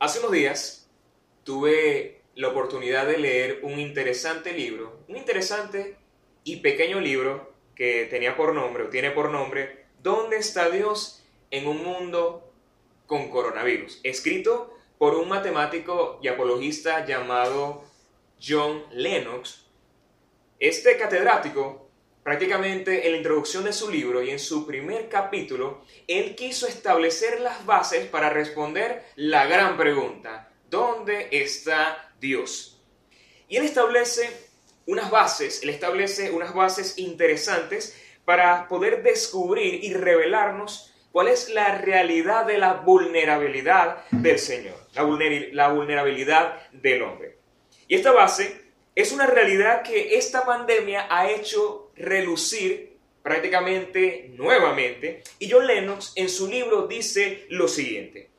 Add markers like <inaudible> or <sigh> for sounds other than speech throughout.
Hace unos días tuve la oportunidad de leer un interesante libro, un interesante y pequeño libro que tenía por nombre o tiene por nombre ¿Dónde está Dios en un mundo con coronavirus? Escrito por un matemático y apologista llamado John Lennox. Este catedrático Prácticamente en la introducción de su libro y en su primer capítulo, él quiso establecer las bases para responder la gran pregunta, ¿dónde está Dios? Y él establece unas bases, él establece unas bases interesantes para poder descubrir y revelarnos cuál es la realidad de la vulnerabilidad del Señor, la, vulnerabilidad del hombre. Y esta base es una realidad que esta pandemia ha hecho relucir prácticamente nuevamente. Y John Lennox en su libro dice lo siguiente.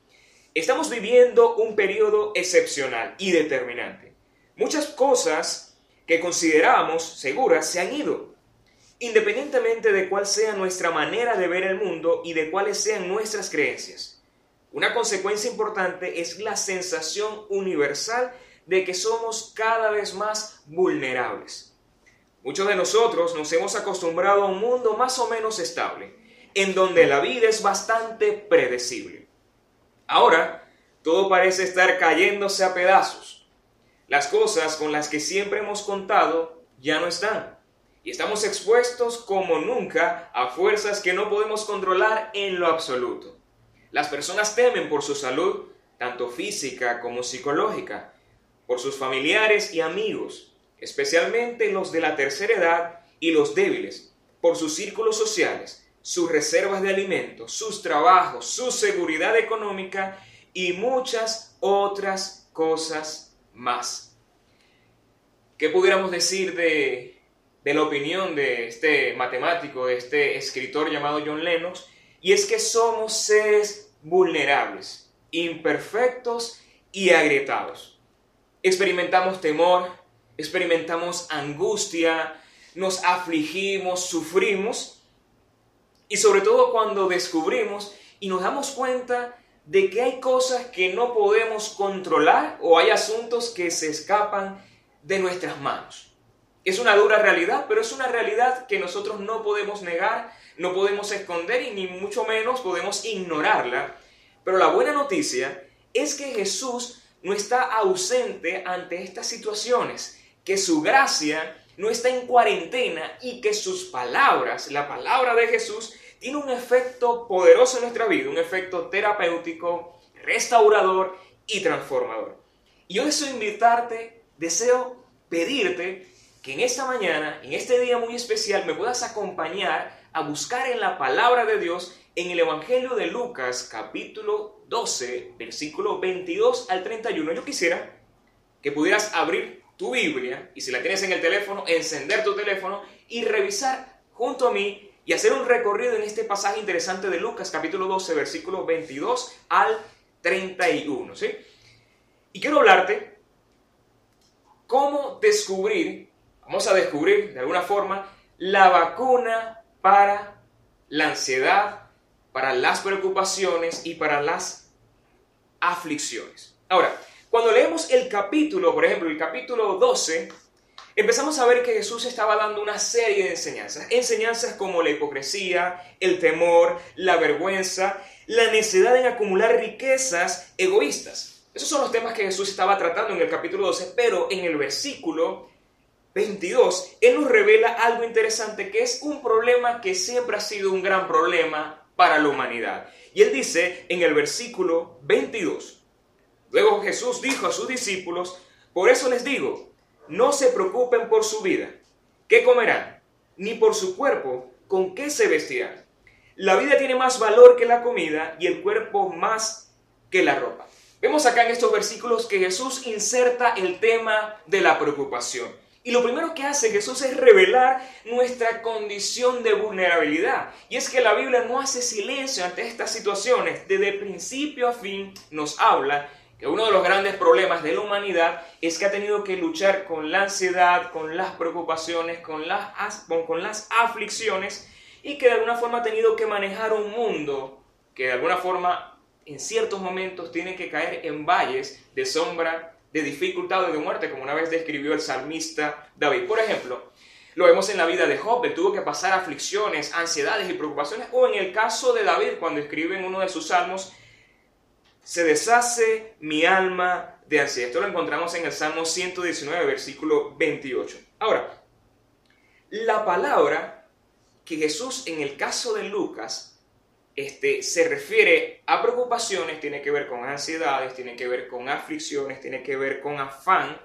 Estamos viviendo un periodo excepcional y determinante. Muchas cosas que considerábamos seguras se han ido. Independientemente de cuál sea nuestra manera de ver el mundo y de cuáles sean nuestras creencias. Una consecuencia importante es la sensación universal de que somos cada vez más vulnerables. Muchos de nosotros nos hemos acostumbrado a un mundo más o menos estable, en donde la vida es bastante predecible. Ahora, todo parece estar cayéndose a pedazos. Las cosas con las que siempre hemos contado ya no están. Y estamos expuestos como nunca a fuerzas que no podemos controlar en lo absoluto. Las personas temen por su salud, tanto física como psicológica, por sus familiares y amigos, especialmente los de la tercera edad y los débiles, por sus círculos sociales, sus reservas de alimentos, sus trabajos, su seguridad económica y muchas otras cosas más. ¿Qué pudiéramos decir de, de la opinión de este matemático, de este escritor llamado John Lennox? Y es que somos seres vulnerables, imperfectos y agrietados experimentamos temor, experimentamos angustia, nos afligimos, sufrimos y sobre todo cuando descubrimos y nos damos cuenta de que hay cosas que no podemos controlar o hay asuntos que se escapan de nuestras manos. Es una dura realidad, pero es una realidad que nosotros no podemos negar, no podemos esconder y ni mucho menos podemos ignorarla. Pero la buena noticia es que Jesús no está ausente ante estas situaciones, que su gracia no está en cuarentena y que sus palabras, la palabra de Jesús, tiene un efecto poderoso en nuestra vida, un efecto terapéutico, restaurador y transformador. Y yo deseo invitarte, deseo pedirte que en esta mañana, en este día muy especial, me puedas acompañar a buscar en la palabra de Dios en el Evangelio de Lucas capítulo 12, versículo 22 al 31. Yo quisiera que pudieras abrir tu Biblia y si la tienes en el teléfono, encender tu teléfono y revisar junto a mí y hacer un recorrido en este pasaje interesante de Lucas capítulo 12, versículo 22 al 31. ¿sí? Y quiero hablarte cómo descubrir, vamos a descubrir de alguna forma, la vacuna para la ansiedad, para las preocupaciones y para las aflicciones. Ahora, cuando leemos el capítulo, por ejemplo, el capítulo 12, empezamos a ver que Jesús estaba dando una serie de enseñanzas. Enseñanzas como la hipocresía, el temor, la vergüenza, la necesidad en acumular riquezas egoístas. Esos son los temas que Jesús estaba tratando en el capítulo 12, pero en el versículo 22, Él nos revela algo interesante que es un problema que siempre ha sido un gran problema para la humanidad. Y él dice en el versículo 22, luego Jesús dijo a sus discípulos, por eso les digo, no se preocupen por su vida, qué comerán, ni por su cuerpo, con qué se vestirán. La vida tiene más valor que la comida y el cuerpo más que la ropa. Vemos acá en estos versículos que Jesús inserta el tema de la preocupación. Y lo primero que hace Jesús es revelar nuestra condición de vulnerabilidad. Y es que la Biblia no hace silencio ante estas situaciones. Desde principio a fin nos habla que uno de los grandes problemas de la humanidad es que ha tenido que luchar con la ansiedad, con las preocupaciones, con las, con las aflicciones y que de alguna forma ha tenido que manejar un mundo que de alguna forma en ciertos momentos tiene que caer en valles de sombra, de dificultad o de muerte, como una vez describió el salmista David. Por ejemplo, lo vemos en la vida de Job, que tuvo que pasar aflicciones, ansiedades y preocupaciones, o en el caso de David, cuando escribe en uno de sus salmos, se deshace mi alma de ansiedad. Esto lo encontramos en el Salmo 119, versículo 28. Ahora, la palabra que Jesús en el caso de Lucas este, se refiere a preocupaciones, tiene que ver con ansiedades, tiene que ver con aflicciones, tiene que ver con afán,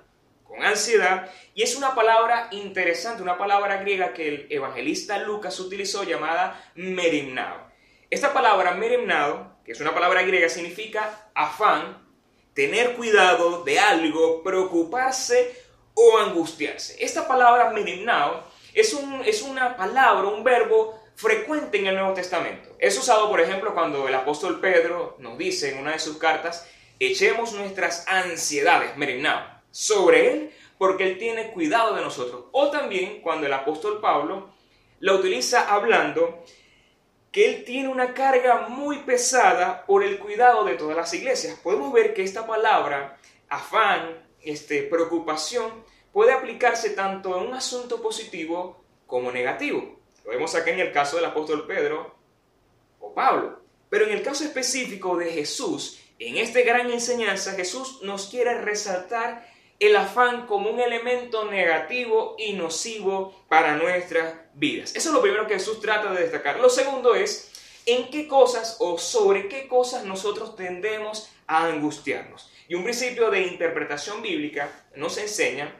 con ansiedad, y es una palabra interesante, una palabra griega que el evangelista Lucas utilizó llamada merimnao. Esta palabra merimnao, que es una palabra griega, significa afán, tener cuidado de algo, preocuparse o angustiarse. Esta palabra merimnao es, un, es una palabra, un verbo frecuente en el Nuevo Testamento. Es usado, por ejemplo, cuando el apóstol Pedro nos dice en una de sus cartas, echemos nuestras ansiedades, merimnao, sobre Él porque Él tiene cuidado de nosotros. O también cuando el apóstol Pablo la utiliza hablando que Él tiene una carga muy pesada por el cuidado de todas las iglesias. Podemos ver que esta palabra, afán, este, preocupación, puede aplicarse tanto en un asunto positivo como negativo. Lo vemos aquí en el caso del apóstol Pedro o Pablo. Pero en el caso específico de Jesús, en esta gran enseñanza, Jesús nos quiere resaltar el afán como un elemento negativo y nocivo para nuestras vidas. Eso es lo primero que Jesús trata de destacar. Lo segundo es en qué cosas o sobre qué cosas nosotros tendemos a angustiarnos. Y un principio de interpretación bíblica nos enseña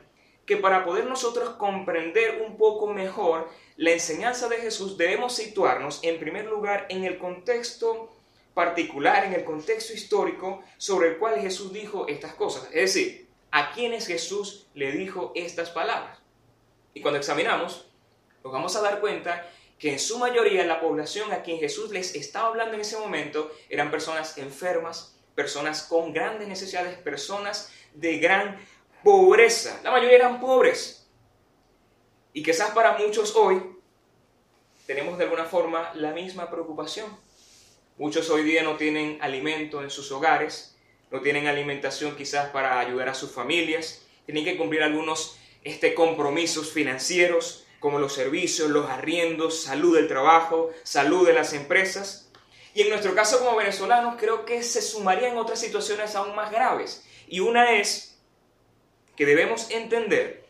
que para poder nosotros comprender un poco mejor la enseñanza de Jesús debemos situarnos en primer lugar en el contexto particular, en el contexto histórico sobre el cual Jesús dijo estas cosas. Es decir, a quienes Jesús le dijo estas palabras. Y cuando examinamos, nos vamos a dar cuenta que en su mayoría la población a quien Jesús les estaba hablando en ese momento eran personas enfermas, personas con grandes necesidades, personas de gran pobreza. La mayoría eran pobres. Y quizás para muchos hoy tenemos de alguna forma la misma preocupación. Muchos hoy día no tienen alimento en sus hogares, no tienen alimentación quizás para ayudar a sus familias, tienen que cumplir algunos este, compromisos financieros como los servicios, los arriendos, salud del trabajo, salud de las empresas. Y en nuestro caso como venezolanos creo que se sumarían otras situaciones aún más graves. Y una es que debemos entender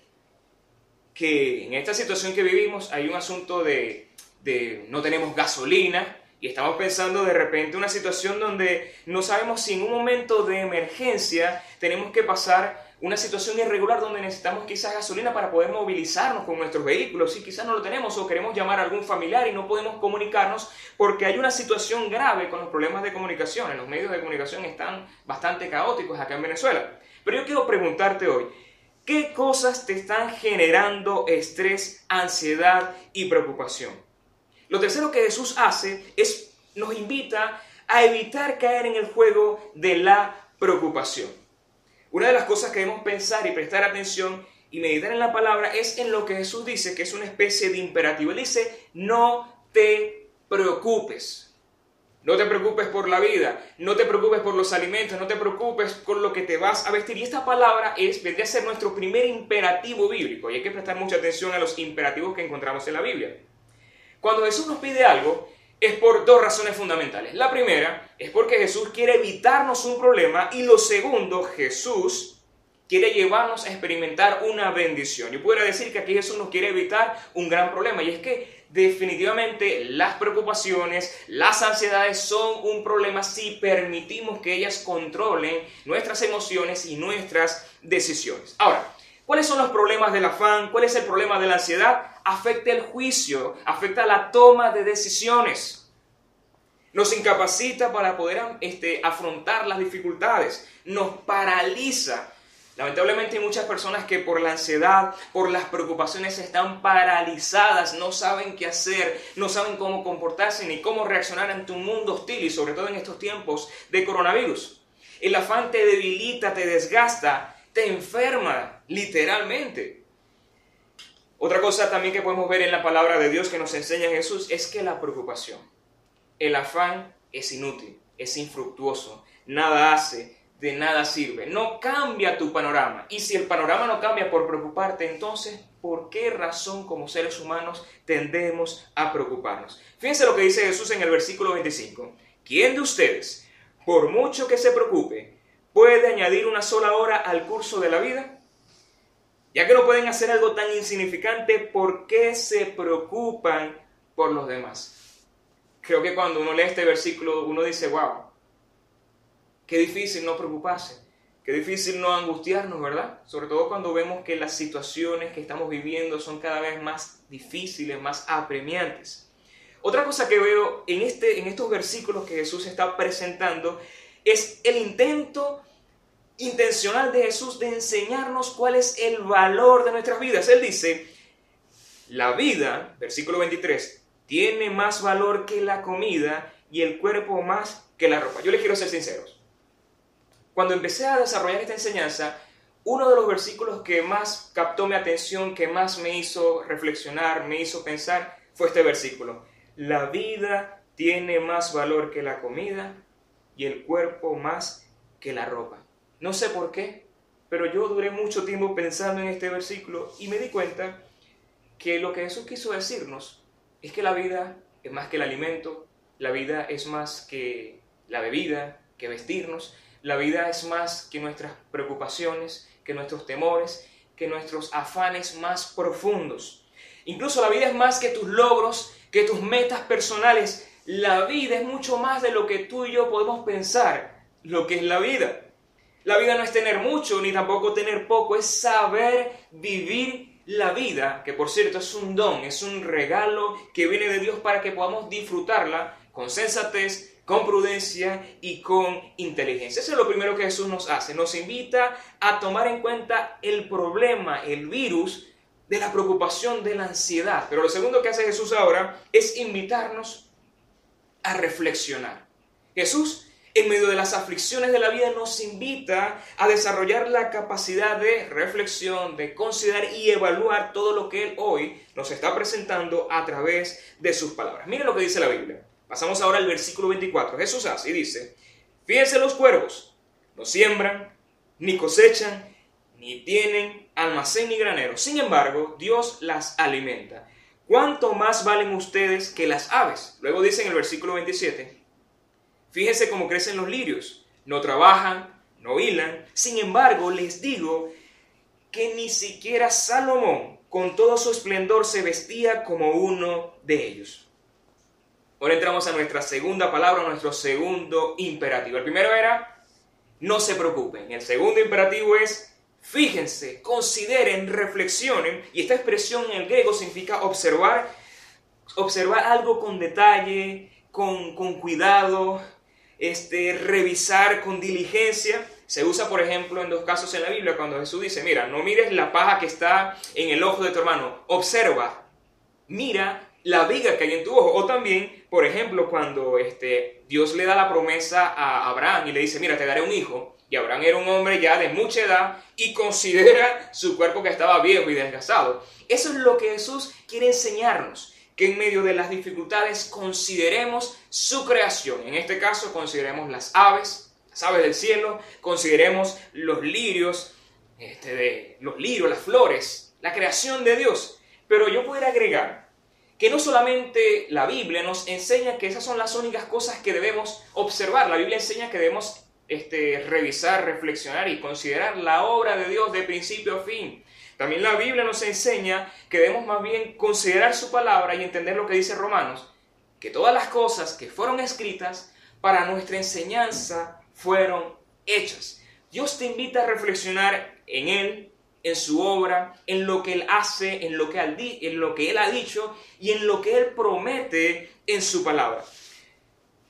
que en esta situación que vivimos hay un asunto de, de no tenemos gasolina, y estamos pensando de repente una situación donde no sabemos si en un momento de emergencia tenemos que pasar una situación irregular donde necesitamos quizás gasolina para poder movilizarnos con nuestros vehículos y quizás no lo tenemos o queremos llamar a algún familiar y no podemos comunicarnos porque hay una situación grave con los problemas de comunicación. En los medios de comunicación están bastante caóticos acá en Venezuela. Pero yo quiero preguntarte hoy, ¿qué cosas te están generando estrés, ansiedad y preocupación? Lo tercero que Jesús hace es nos invita a evitar caer en el juego de la preocupación. Una de las cosas que debemos pensar y prestar atención y meditar en la palabra es en lo que Jesús dice, que es una especie de imperativo. Él dice, no te preocupes. No te preocupes por la vida, no te preocupes por los alimentos, no te preocupes por lo que te vas a vestir. Y esta palabra es, vendría a ser nuestro primer imperativo bíblico. Y hay que prestar mucha atención a los imperativos que encontramos en la Biblia. Cuando Jesús nos pide algo, es por dos razones fundamentales. La primera es porque Jesús quiere evitarnos un problema y lo segundo, Jesús quiere llevarnos a experimentar una bendición. Yo pudiera decir que aquí Jesús nos quiere evitar un gran problema y es que definitivamente las preocupaciones, las ansiedades son un problema si permitimos que ellas controlen nuestras emociones y nuestras decisiones. Ahora, ¿cuáles son los problemas del afán? ¿Cuál es el problema de la ansiedad? Afecta el juicio, afecta la toma de decisiones. Nos incapacita para poder este, afrontar las dificultades, nos paraliza. Lamentablemente hay muchas personas que por la ansiedad, por las preocupaciones están paralizadas, no saben qué hacer, no saben cómo comportarse ni cómo reaccionar ante un mundo hostil y sobre todo en estos tiempos de coronavirus. El afán te debilita, te desgasta, te enferma, literalmente. Otra cosa también que podemos ver en la palabra de Dios que nos enseña Jesús es que la preocupación, el afán es inútil. es infructuoso, nada hace, de nada sirve, no cambia tu panorama. Y si el panorama no cambia por preocuparte, entonces, ¿por qué razón como seres humanos tendemos a preocuparnos? Fíjense lo que dice Jesús en el versículo 25. ¿Quién de ustedes, por mucho que se preocupe, puede añadir una sola hora al curso de la vida? Ya que no pueden hacer algo tan insignificante, ¿por qué se preocupan por los demás? Creo que cuando uno lee este versículo, uno dice, wow, qué difícil no preocuparse, qué difícil no angustiarnos, ¿verdad? Sobre todo cuando vemos que las situaciones que estamos viviendo son cada vez más difíciles, más apremiantes. Otra cosa que veo en, este, en estos versículos que Jesús está presentando es el intento intencional de Jesús de enseñarnos cuál es el valor de nuestras vidas. Él dice, la vida, versículo 23, tiene más valor que la comida y el cuerpo más que la ropa. Yo les quiero ser sinceros. Cuando empecé a desarrollar esta enseñanza, uno de los versículos que más captó mi atención, que más me hizo reflexionar, me hizo pensar, fue este versículo. La vida tiene más valor que la comida y el cuerpo más que la ropa. No sé por qué, pero yo duré mucho tiempo pensando en este versículo y me di cuenta que lo que Jesús quiso decirnos es que la vida es más que el alimento, la vida es más que la bebida, que vestirnos, la vida es más que nuestras preocupaciones, que nuestros temores, que nuestros afanes más profundos. Incluso la vida es más que tus logros, que tus metas personales. La vida es mucho más de lo que tú y yo podemos pensar, lo que es la vida. La vida no es tener mucho ni tampoco tener poco, es saber vivir la vida, que por cierto es un don, es un regalo que viene de Dios para que podamos disfrutarla con sensatez, con prudencia y con inteligencia. Eso es lo primero que Jesús nos hace, nos invita a tomar en cuenta el problema, el virus de la preocupación, de la ansiedad. Pero lo segundo que hace Jesús ahora es invitarnos a reflexionar. Jesús en medio de las aflicciones de la vida nos invita a desarrollar la capacidad de reflexión, de considerar y evaluar todo lo que Él hoy nos está presentando a través de sus palabras. Miren lo que dice la Biblia. Pasamos ahora al versículo 24. Jesús y dice, fíjense los cuervos, no siembran, ni cosechan, ni tienen almacén ni granero. Sin embargo, Dios las alimenta. ¿Cuánto más valen ustedes que las aves? Luego dice en el versículo 27, Fíjense cómo crecen los lirios. No trabajan, no hilan. Sin embargo, les digo que ni siquiera Salomón, con todo su esplendor, se vestía como uno de ellos. Ahora entramos a nuestra segunda palabra, nuestro segundo imperativo. El primero era, no se preocupen. El segundo imperativo es, fíjense, consideren, reflexionen. Y esta expresión en el griego significa observar, observar algo con detalle, con, con cuidado, este, revisar con diligencia. Se usa, por ejemplo, en dos casos en la Biblia, cuando Jesús dice, mira, no mires la paja que está en el ojo de tu hermano, observa, mira la viga que hay en tu ojo. O también, por ejemplo, cuando este, Dios le da la promesa a Abraham y le dice, mira, te daré un hijo. Y Abraham era un hombre ya de mucha edad y considera su cuerpo que estaba viejo y desgastado. Eso es lo que Jesús quiere enseñarnos que en medio de las dificultades consideremos su creación. En este caso consideremos las aves, las aves del cielo, consideremos los lirios, este, los lirios, las flores, la creación de Dios. Pero yo pudiera agregar que no solamente la Biblia nos enseña que esas son las únicas cosas que debemos observar, la Biblia enseña que debemos este, revisar, reflexionar y considerar la obra de Dios de principio a fin. También la Biblia nos enseña que debemos más bien considerar su palabra y entender lo que dice Romanos, que todas las cosas que fueron escritas para nuestra enseñanza fueron hechas. Dios te invita a reflexionar en Él, en su obra, en lo que Él hace, en lo que, en lo que Él ha dicho y en lo que Él promete en su palabra.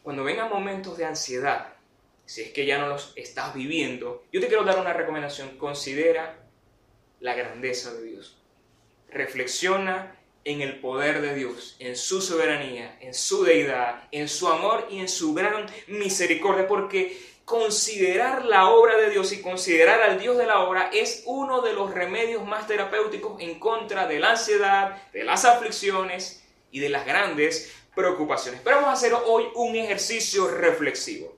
Cuando vengan momentos de ansiedad, si es que ya no los estás viviendo, yo te quiero dar una recomendación. Considera la grandeza de Dios. Reflexiona en el poder de Dios, en su soberanía, en su deidad, en su amor y en su gran misericordia, porque considerar la obra de Dios y considerar al Dios de la obra es uno de los remedios más terapéuticos en contra de la ansiedad, de las aflicciones y de las grandes preocupaciones. Pero vamos a hacer hoy un ejercicio reflexivo.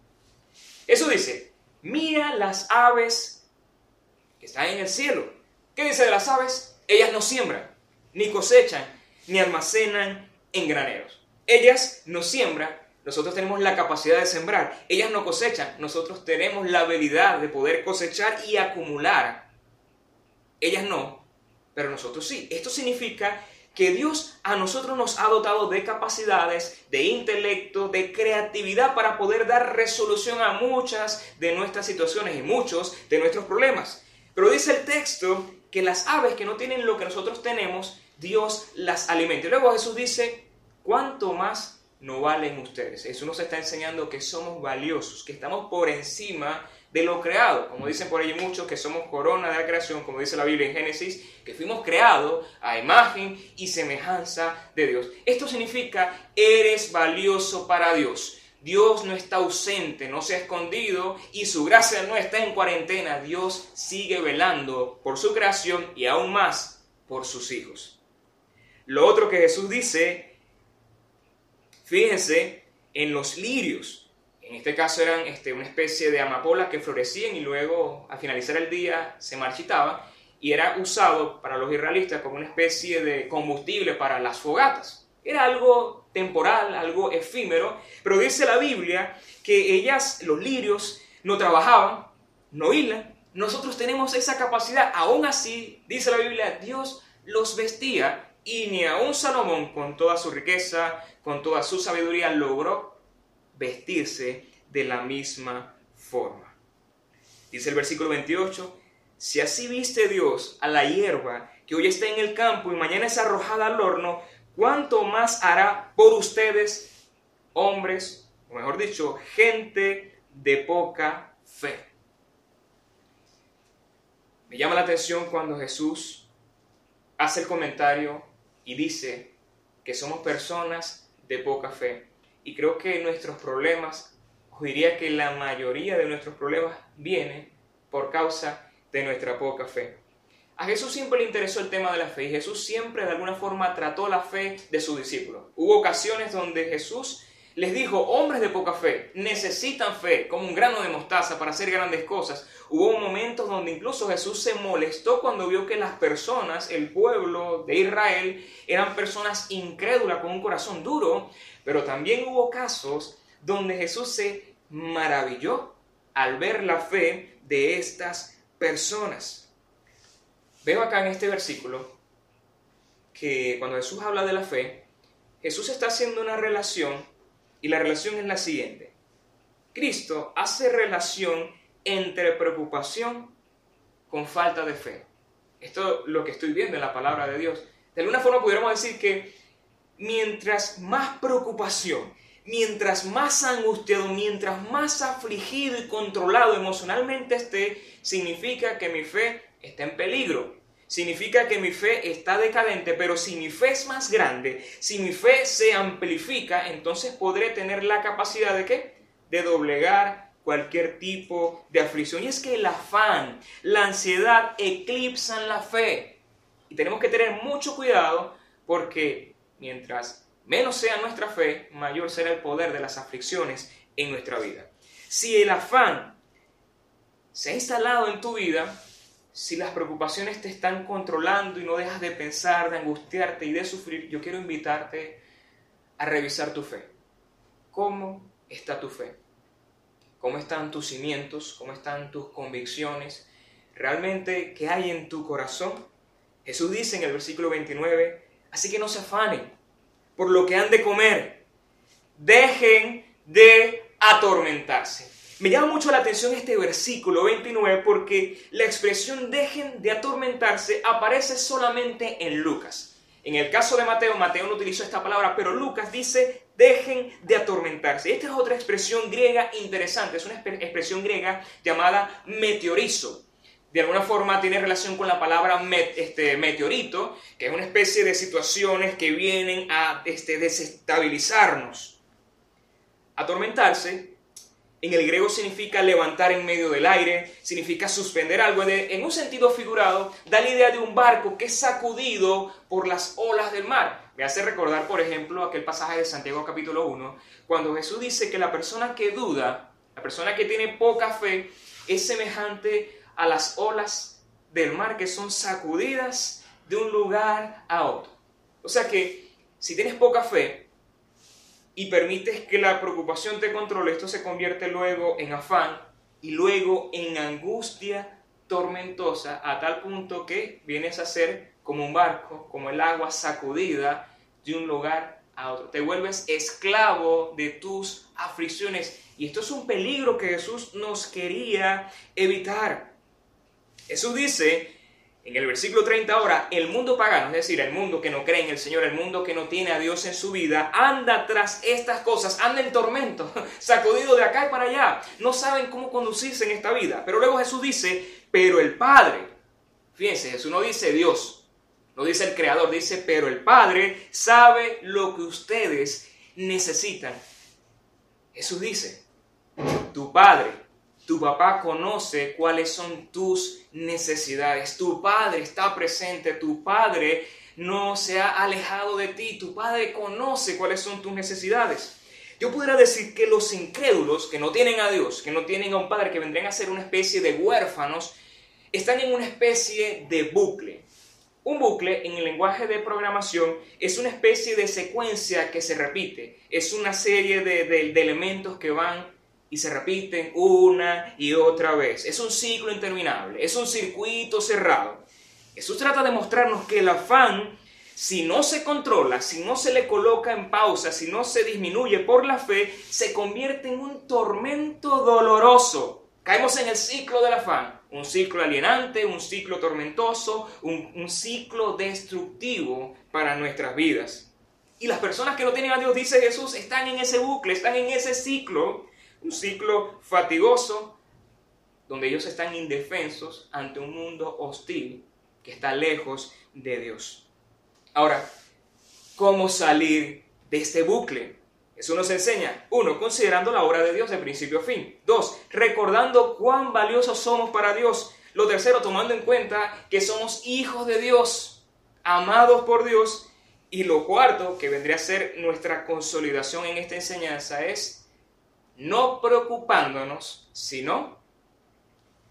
Eso dice, mira las aves que están en el cielo. ¿Qué dice de las aves? Ellas no siembran, ni cosechan, ni almacenan en graneros. Ellas no siembran, nosotros tenemos la capacidad de sembrar. Ellas no cosechan, nosotros tenemos la habilidad de poder cosechar y acumular. Ellas no, pero nosotros sí. Esto significa que Dios a nosotros nos ha dotado de capacidades, de intelecto, de creatividad para poder dar resolución a muchas de nuestras situaciones y muchos de nuestros problemas. Pero dice el texto que las aves que no tienen lo que nosotros tenemos, Dios las alimenta. Y luego Jesús dice, ¿cuánto más no valen ustedes? Jesús nos está enseñando que somos valiosos, que estamos por encima de lo creado. Como dicen por ahí muchos, que somos corona de la creación, como dice la Biblia en Génesis, que fuimos creados a imagen y semejanza de Dios. Esto significa, eres valioso para Dios. Dios no está ausente, no se ha escondido y su gracia no está en cuarentena. Dios sigue velando por su creación y aún más por sus hijos. Lo otro que Jesús dice, fíjense en los lirios. En este caso eran este, una especie de amapolas que florecían y luego al finalizar el día se marchitaban y era usado para los israelitas como una especie de combustible para las fogatas. Era algo temporal, algo efímero, pero dice la Biblia que ellas, los lirios, no trabajaban, no hilan. Nosotros tenemos esa capacidad, aún así, dice la Biblia, Dios los vestía y ni aun Salomón, con toda su riqueza, con toda su sabiduría, logró vestirse de la misma forma. Dice el versículo 28, si así viste Dios a la hierba que hoy está en el campo y mañana es arrojada al horno, ¿cuánto más hará por ustedes, hombres, o mejor dicho, gente de poca fe? Me llama la atención cuando Jesús hace el comentario y dice que somos personas de poca fe. Y creo que nuestros problemas, os diría que la mayoría de nuestros problemas vienen por causa de nuestra poca fe. A Jesús siempre le interesó el tema de la fe y Jesús siempre de alguna forma trató la fe de sus discípulos. Hubo ocasiones donde Jesús les dijo, hombres de poca fe, necesitan fe como un grano de mostaza para hacer grandes cosas. Hubo momentos donde incluso Jesús se molestó cuando vio que las personas, el pueblo de Israel, eran personas incrédulas con un corazón duro, pero también hubo casos donde Jesús se maravilló al ver la fe de estas personas. Veo acá en este versículo que cuando Jesús habla de la fe, Jesús está haciendo una relación y la relación es la siguiente. Cristo hace relación entre preocupación con falta de fe. Esto es lo que estoy viendo en la palabra de Dios. De alguna forma pudiéramos decir que mientras más preocupación, mientras más angustiado, mientras más afligido y controlado emocionalmente esté, significa que mi fe está en peligro. Significa que mi fe está decadente, pero si mi fe es más grande, si mi fe se amplifica, entonces podré tener la capacidad de qué? De doblegar cualquier tipo de aflicción. Y es que el afán, la ansiedad eclipsan la fe. Y tenemos que tener mucho cuidado porque mientras menos sea nuestra fe, mayor será el poder de las aflicciones en nuestra vida. Si el afán se ha instalado en tu vida, si las preocupaciones te están controlando y no dejas de pensar, de angustiarte y de sufrir, yo quiero invitarte a revisar tu fe. ¿Cómo está tu fe? ¿Cómo están tus cimientos? ¿Cómo están tus convicciones? ¿Realmente qué hay en tu corazón? Jesús dice en el versículo 29, Así que no se afanen por lo que han de comer. Dejen de atormentarse. Me llama mucho la atención este versículo 29 porque la expresión dejen de atormentarse aparece solamente en Lucas. En el caso de Mateo, Mateo no utilizó esta palabra, pero Lucas dice dejen de atormentarse. Esta es otra expresión griega interesante, es una expresión griega llamada meteorizo de alguna forma tiene relación con la palabra este, meteorito, que es una especie de situaciones que vienen a este, desestabilizarnos. Atormentarse, en el griego significa levantar en medio del aire, significa suspender algo. En un sentido figurado, da la idea de un barco que es sacudido por las olas del mar. Me hace recordar, por ejemplo, aquel pasaje de Santiago capítulo 1, cuando Jesús dice que la persona que duda La persona que tiene poca fe es semejante a las olas del mar que son sacudidas de un lugar a otro. O sea que si tienes poca fe y permites que la preocupación te controle, esto se convierte luego en afán y luego en angustia tormentosa a tal punto que vienes a ser como un barco, como el agua sacudida de un lugar a otro. Te vuelves esclavo de tus aflicciones. Y esto es un peligro que Jesús nos quería evitar. Jesús dice en el versículo 30 ahora, el mundo pagano, es decir, el mundo que no cree en el Señor, el mundo que no tiene a Dios en su vida, anda tras estas cosas, anda en tormento, <laughs> sacudido de acá y para allá. No saben cómo conducirse en esta vida. Pero luego Jesús dice, pero el Padre, fíjense, Jesús no dice Dios, no dice el Creador, dice, pero el Padre sabe lo que ustedes necesitan. Jesús dice, tu Padre tu papá conoce cuáles son tus necesidades. Tu padre está presente. Tu padre no se ha alejado de ti. Tu padre conoce cuáles son tus necesidades. Yo pudiera decir que los incrédulos que no tienen a Dios, que no tienen a un padre, que vendrían a ser una especie de huérfanos, están en una especie de bucle. Un bucle en el lenguaje de programación es una especie de secuencia que se repite. Es una serie de, de elementos que van y se repiten una y otra vez. Es un ciclo interminable, es un circuito cerrado. Jesús trata de mostrarnos que el afán, si no se controla, si no se le coloca en pausa, si no se disminuye por la fe, se convierte en un tormento doloroso. Caemos en el ciclo del afán, un ciclo alienante, un ciclo tormentoso, un, un ciclo destructivo para nuestras vidas. Y las personas que no tienen a Dios, dice Jesús, están en ese bucle, están en ese ciclo un ciclo fatigoso donde ellos están indefensos ante un mundo hostil que está lejos de Dios. Ahora, ¿cómo salir de este bucle? Eso nos enseña, uno, considerando la obra de Dios de principio a fin. Dos, recordando cuán valiosos somos para Dios. Lo tercero, tomando en cuenta que somos hijos de Dios, amados por Dios. Y lo cuarto, que vendría a ser nuestra consolidación en esta enseñanza, es no preocupándonos, sino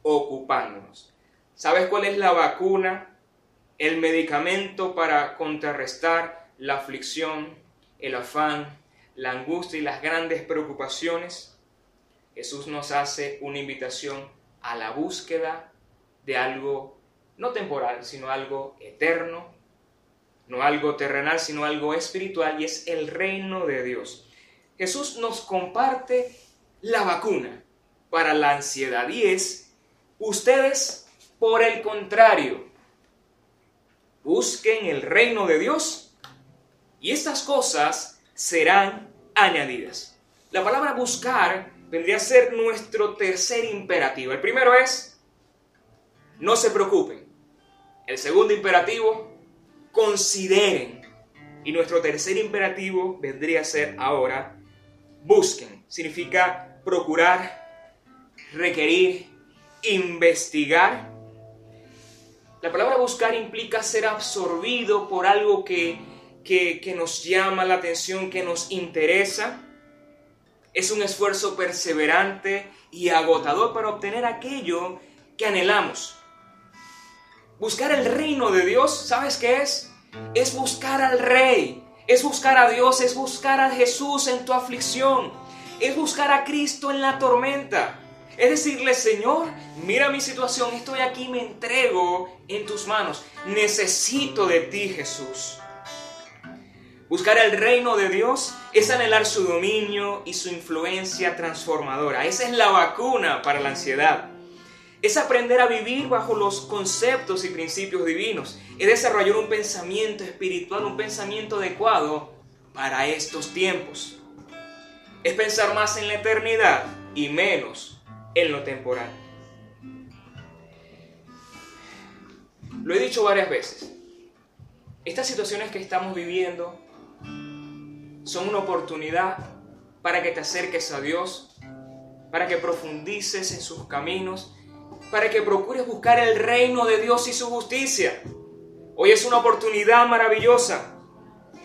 ocupándonos. ¿Sabes cuál es la vacuna, el medicamento para contrarrestar la aflicción, el afán, la angustia y las grandes preocupaciones? Jesús nos hace una invitación a la búsqueda de algo no temporal, sino algo eterno, no algo terrenal, sino algo espiritual, y es el reino de Dios. Jesús nos comparte la vacuna para la ansiedad y es, ustedes, por el contrario, busquen el reino de Dios y estas cosas serán añadidas. La palabra buscar vendría a ser nuestro tercer imperativo. El primero es, no se preocupen. El segundo imperativo, consideren. Y nuestro tercer imperativo vendría a ser ahora, busquen. Significa procurar, requerir, investigar. La palabra buscar implica ser absorbido por algo que, que, nos llama la atención, que nos interesa. Es un esfuerzo perseverante y agotador para obtener aquello que anhelamos. Buscar el reino de Dios, ¿sabes qué es? Es buscar al Rey, es buscar a Dios, es buscar a Jesús en tu aflicción, es buscar a Cristo en la tormenta. Es decirle, Señor, mira mi situación, estoy aquí, me entrego en tus manos. Necesito de ti, Jesús. Buscar el reino de Dios es anhelar su dominio y su influencia transformadora. Esa es la vacuna para la ansiedad. Es aprender a vivir bajo los conceptos y principios divinos. Es desarrollar un pensamiento espiritual, un pensamiento adecuado para estos tiempos es pensar más en la eternidad y menos en lo temporal. Lo he dicho varias veces. Estas situaciones que estamos viviendo son una oportunidad para que te acerques a Dios, para que profundices en sus caminos, para que procures buscar el reino de Dios y su justicia. Hoy es una oportunidad maravillosa.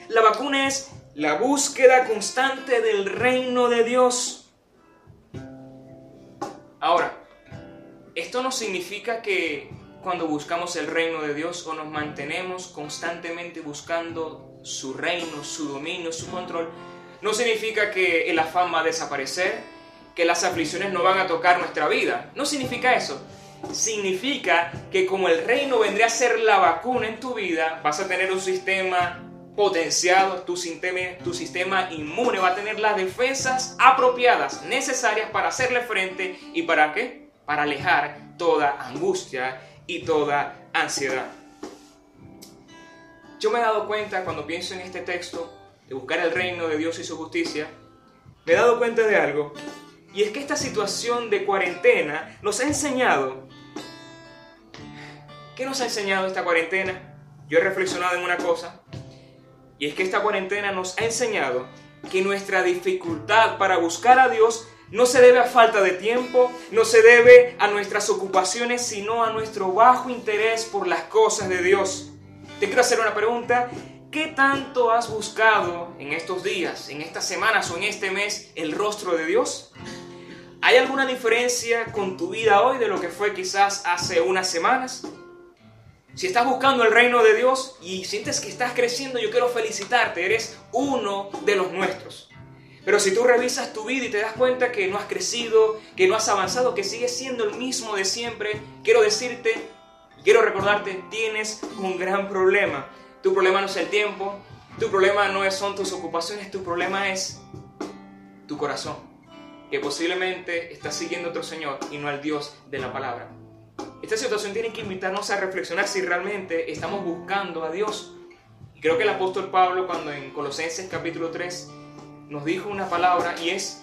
La vacuna es la búsqueda constante del reino de Dios. Ahora, esto no significa que cuando buscamos el reino de Dios o nos mantenemos constantemente buscando su reino, su dominio, su control, no significa que el afán va a desaparecer, que las aflicciones no van a tocar nuestra vida. No significa eso. Significa que como el reino vendría a ser la vacuna en tu vida, vas a tener un sistema potenciado, tu sistema, tu sistema inmune va a tener las defensas apropiadas, necesarias para hacerle frente y para qué? Para alejar toda angustia y toda ansiedad. Yo me he dado cuenta cuando pienso en este texto de buscar el reino de Dios y su justicia, me he dado cuenta de algo, y es que esta situación de cuarentena nos ha enseñado. ¿Qué nos ha enseñado esta cuarentena? Yo he reflexionado en una cosa, y es que esta cuarentena nos ha enseñado que nuestra dificultad para buscar a Dios no se debe a falta de tiempo, no se debe a nuestras ocupaciones, sino a nuestro bajo interés por las cosas de Dios. Te quiero hacer una pregunta. ¿Qué tanto has buscado en estos días, en estas semanas o en este mes el rostro de Dios? ¿Hay alguna diferencia con tu vida hoy de lo que fue quizás hace unas semanas? Si estás buscando el reino de Dios y sientes que estás creciendo, yo quiero felicitarte, eres uno de los nuestros. Pero si tú revisas tu vida y te das cuenta que no has crecido, que no has avanzado, que sigues siendo el mismo de siempre, quiero decirte, quiero recordarte, tienes un gran problema. Tu problema no es el tiempo, tu problema no son tus ocupaciones, tu problema es tu corazón, que posiblemente estás siguiendo a otro Señor y no al Dios de la palabra. Esta situación tiene que invitarnos a reflexionar si realmente estamos buscando a Dios. Creo que el apóstol Pablo cuando en Colosenses capítulo 3 nos dijo una palabra y es,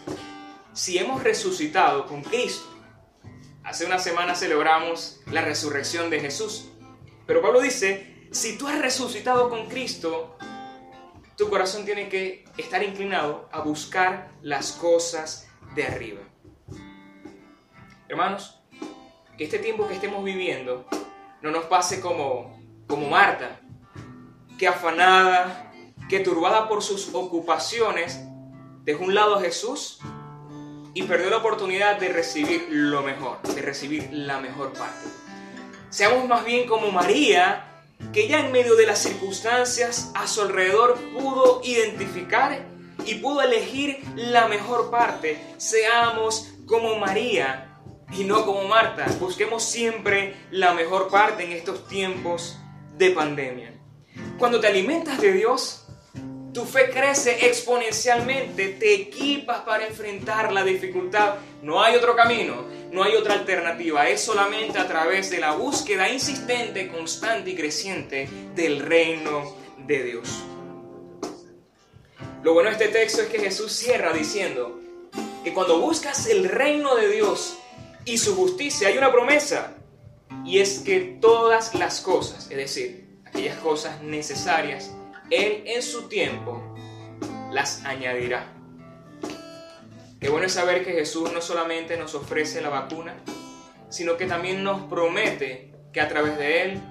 si hemos resucitado con Cristo, hace una semana celebramos la resurrección de Jesús, pero Pablo dice, si tú has resucitado con Cristo, tu corazón tiene que estar inclinado a buscar las cosas de arriba. Hermanos, que este tiempo que estemos viviendo no nos pase como, como Marta, que afanada, que turbada por sus ocupaciones, dejó un lado a Jesús y perdió la oportunidad de recibir lo mejor, de recibir la mejor parte. Seamos más bien como María, que ya en medio de las circunstancias a su alrededor pudo identificar y pudo elegir la mejor parte. Seamos como María y no como Marta. Busquemos siempre la mejor parte en estos tiempos de pandemia. Cuando te alimentas de Dios, tu fe crece exponencialmente, te equipas para enfrentar la dificultad. No hay otro camino, no hay otra alternativa, es solamente a través de la búsqueda insistente, constante y creciente del reino de Dios. Lo bueno de este texto es que Jesús cierra diciendo que cuando buscas el reino de Dios y su justicia hay una promesa y es que todas las cosas, es decir, aquellas cosas necesarias, él en su tiempo las añadirá. Qué bueno es saber que Jesús no solamente nos ofrece la vacuna, sino que también nos promete que a través de Él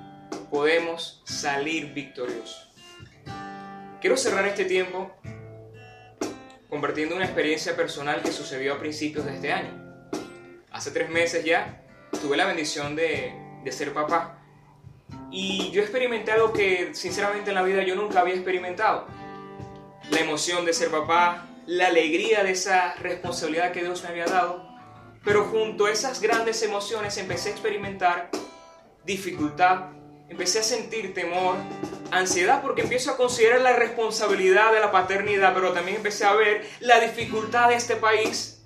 podemos salir victoriosos. Quiero cerrar este tiempo compartiendo una experiencia personal que sucedió a principios de este año. Hace tres meses ya tuve la bendición de, de ser papá y yo experimenté algo que sinceramente en la vida yo nunca había experimentado. La emoción de ser papá, la alegría de esa responsabilidad que Dios me había dado. Pero junto a esas grandes emociones empecé a experimentar dificultad, empecé a sentir temor, ansiedad porque empiezo a considerar la responsabilidad de la paternidad, pero también empecé a ver la dificultad de este país.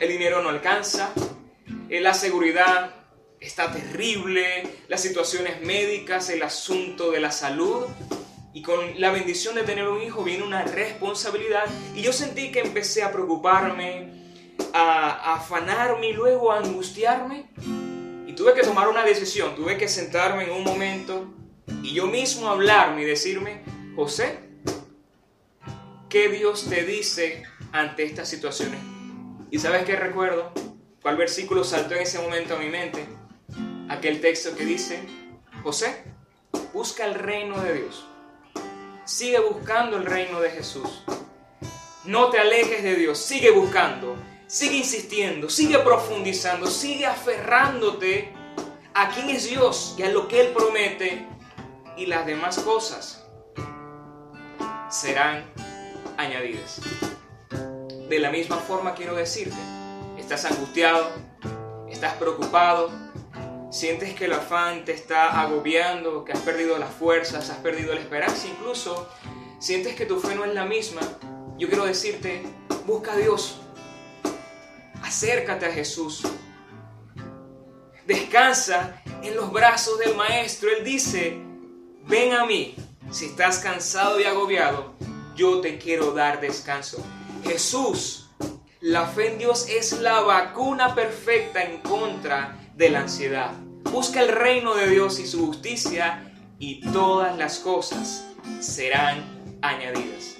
El dinero no alcanza, eh, la seguridad está terrible, las situaciones médicas, el asunto de la salud. Y con la bendición de tener un hijo viene una responsabilidad. Y yo sentí que empecé a preocuparme, a, afanarme y luego a angustiarme. Y tuve que tomar una decisión, tuve que sentarme en un momento y yo mismo hablarme y decirme, José, ¿qué Dios te dice ante estas situaciones? ¿Y sabes qué recuerdo? ¿Cuál versículo saltó en ese momento a mi mente? aquel texto que dice, José, busca el reino de Dios. Sigue buscando el reino de Jesús. No te alejes de Dios, sigue buscando. sigue insistiendo, sigue profundizando, sigue aferrándote a quién es Dios y a lo que Él promete y las demás cosas serán añadidas. De la misma forma quiero decirte, estás angustiado, estás preocupado, sientes que el afán te está agobiando, que has perdido las fuerzas, has perdido la esperanza, incluso sientes que tu fe no es la misma, yo quiero decirte, busca a Dios, acércate a Jesús, descansa en los brazos del Maestro. Él dice, ven a mí, si estás cansado y agobiado, yo te quiero dar descanso. Jesús, la fe en Dios es la vacuna perfecta en contra de la ansiedad. Busca el reino de Dios y su justicia y todas las cosas serán añadidas.